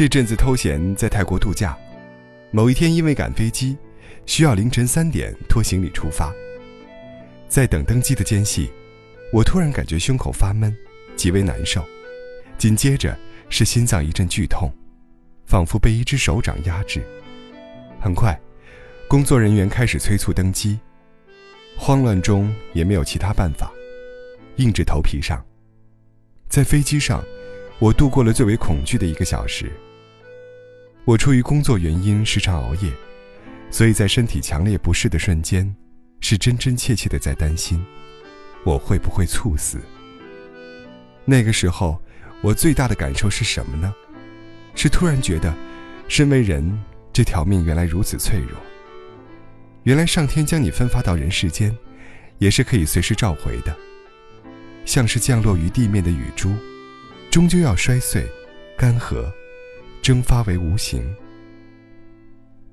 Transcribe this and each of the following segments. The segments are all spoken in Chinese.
这阵子偷闲在泰国度假，某一天因为赶飞机，需要凌晨三点拖行李出发。在等登机的间隙，我突然感觉胸口发闷，极为难受，紧接着是心脏一阵剧痛，仿佛被一只手掌压制。很快，工作人员开始催促登机。慌乱中也没有其他办法，硬着头皮上。在飞机上，我度过了最为恐惧的一个小时。我出于工作原因时常熬夜，所以在身体强烈不适的瞬间，是真真切切的在担心，我会不会猝死。那个时候，我最大的感受是什么呢？是突然觉得，身为人，这条命原来如此脆弱。原来上天将你分发到人世间，也是可以随时召回的。像是降落于地面的雨珠，终究要摔碎、干涸、蒸发为无形。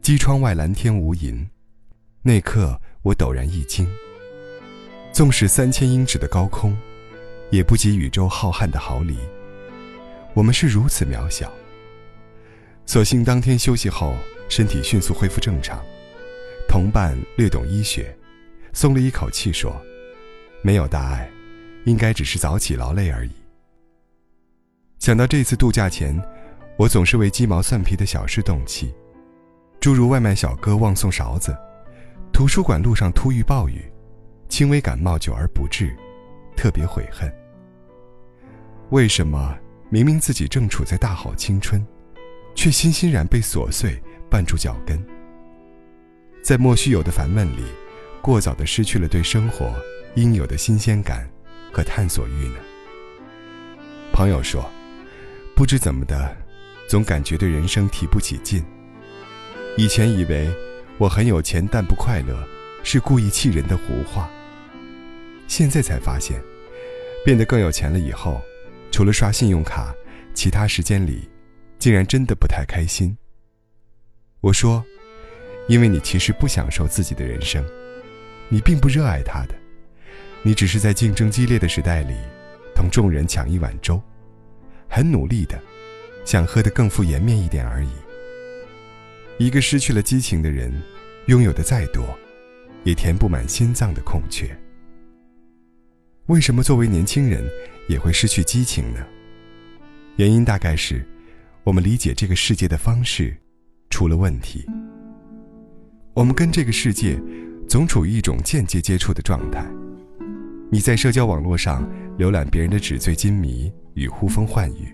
机窗外蓝天无垠，那刻我陡然一惊。纵使三千英尺的高空，也不及宇宙浩瀚的毫厘。我们是如此渺小。所幸当天休息后，身体迅速恢复正常。同伴略懂医学，松了一口气说：“没有大碍，应该只是早起劳累而已。”想到这次度假前，我总是为鸡毛蒜皮的小事动气，诸如外卖小哥忘送勺子，图书馆路上突遇暴雨，轻微感冒久而不治，特别悔恨。为什么明明自己正处在大好青春，却欣欣然被琐碎绊住脚跟？在莫须有的烦闷里，过早的失去了对生活应有的新鲜感和探索欲呢？朋友说，不知怎么的，总感觉对人生提不起劲。以前以为我很有钱但不快乐，是故意气人的胡话。现在才发现，变得更有钱了以后，除了刷信用卡，其他时间里，竟然真的不太开心。我说。因为你其实不享受自己的人生，你并不热爱他的，你只是在竞争激烈的时代里，同众人抢一碗粥，很努力的，想喝得更富颜面一点而已。一个失去了激情的人，拥有的再多，也填不满心脏的空缺。为什么作为年轻人也会失去激情呢？原因大概是，我们理解这个世界的方式，出了问题。我们跟这个世界总处于一种间接接触的状态。你在社交网络上浏览别人的纸醉金迷与呼风唤雨，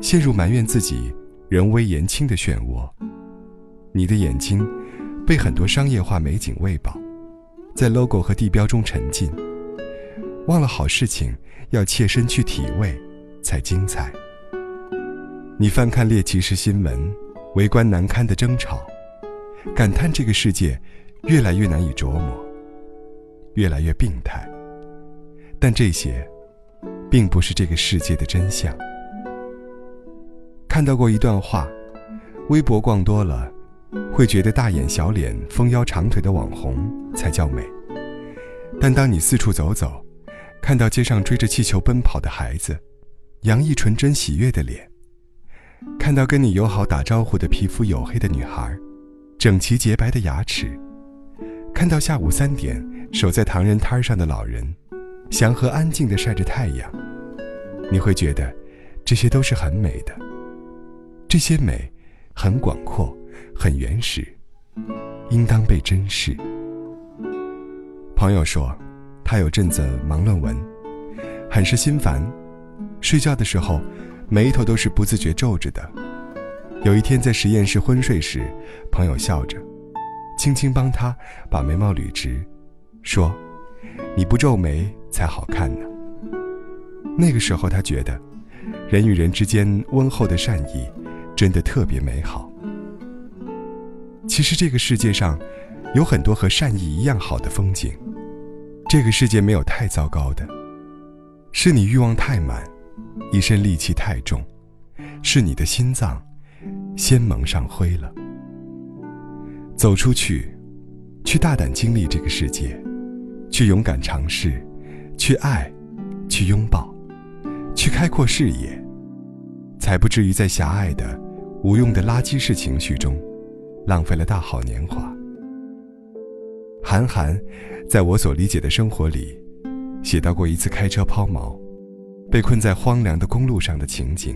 陷入埋怨自己人微言轻的漩涡。你的眼睛被很多商业化美景喂饱，在 logo 和地标中沉浸，忘了好事情要切身去体味才精彩。你翻看猎奇式新闻，围观难堪的争吵。感叹这个世界越来越难以琢磨，越来越病态。但这些，并不是这个世界的真相。看到过一段话：微博逛多了，会觉得大眼小脸、丰腰长腿的网红才叫美。但当你四处走走，看到街上追着气球奔跑的孩子，洋溢纯真喜悦的脸，看到跟你友好打招呼的皮肤黝黑的女孩。整齐洁白的牙齿，看到下午三点守在唐人摊上的老人，祥和安静地晒着太阳，你会觉得这些都是很美的。这些美很广阔，很原始，应当被珍视。朋友说，他有阵子忙论文，很是心烦，睡觉的时候眉头都是不自觉皱着的。有一天在实验室昏睡时，朋友笑着，轻轻帮他把眉毛捋直，说：“你不皱眉才好看呢。”那个时候他觉得，人与人之间温厚的善意，真的特别美好。其实这个世界上，有很多和善意一样好的风景。这个世界没有太糟糕的，是你欲望太满，一身戾气太重，是你的心脏。先蒙上灰了。走出去，去大胆经历这个世界，去勇敢尝试，去爱，去拥抱，去开阔视野，才不至于在狭隘的无用的垃圾式情绪中，浪费了大好年华。韩寒，在我所理解的生活里，写到过一次开车抛锚，被困在荒凉的公路上的情景。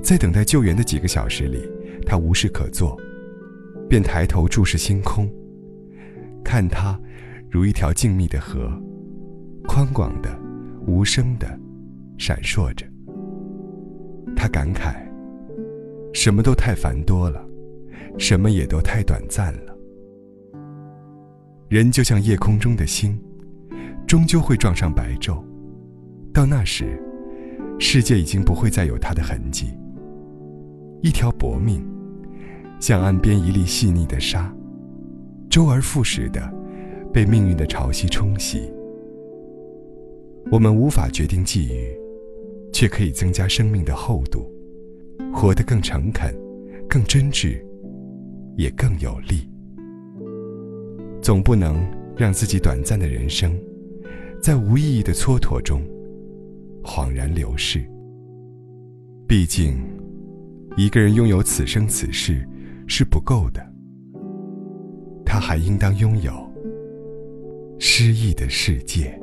在等待救援的几个小时里，他无事可做，便抬头注视星空，看它如一条静谧的河，宽广的、无声的，闪烁着。他感慨：什么都太繁多了，什么也都太短暂了。人就像夜空中的星，终究会撞上白昼。到那时，世界已经不会再有它的痕迹。一条薄命，像岸边一粒细腻的沙，周而复始的被命运的潮汐冲洗。我们无法决定际遇，却可以增加生命的厚度，活得更诚恳、更真挚，也更有力。总不能让自己短暂的人生，在无意义的蹉跎中恍然流逝。毕竟，一个人拥有此生此世是不够的，他还应当拥有诗意的世界。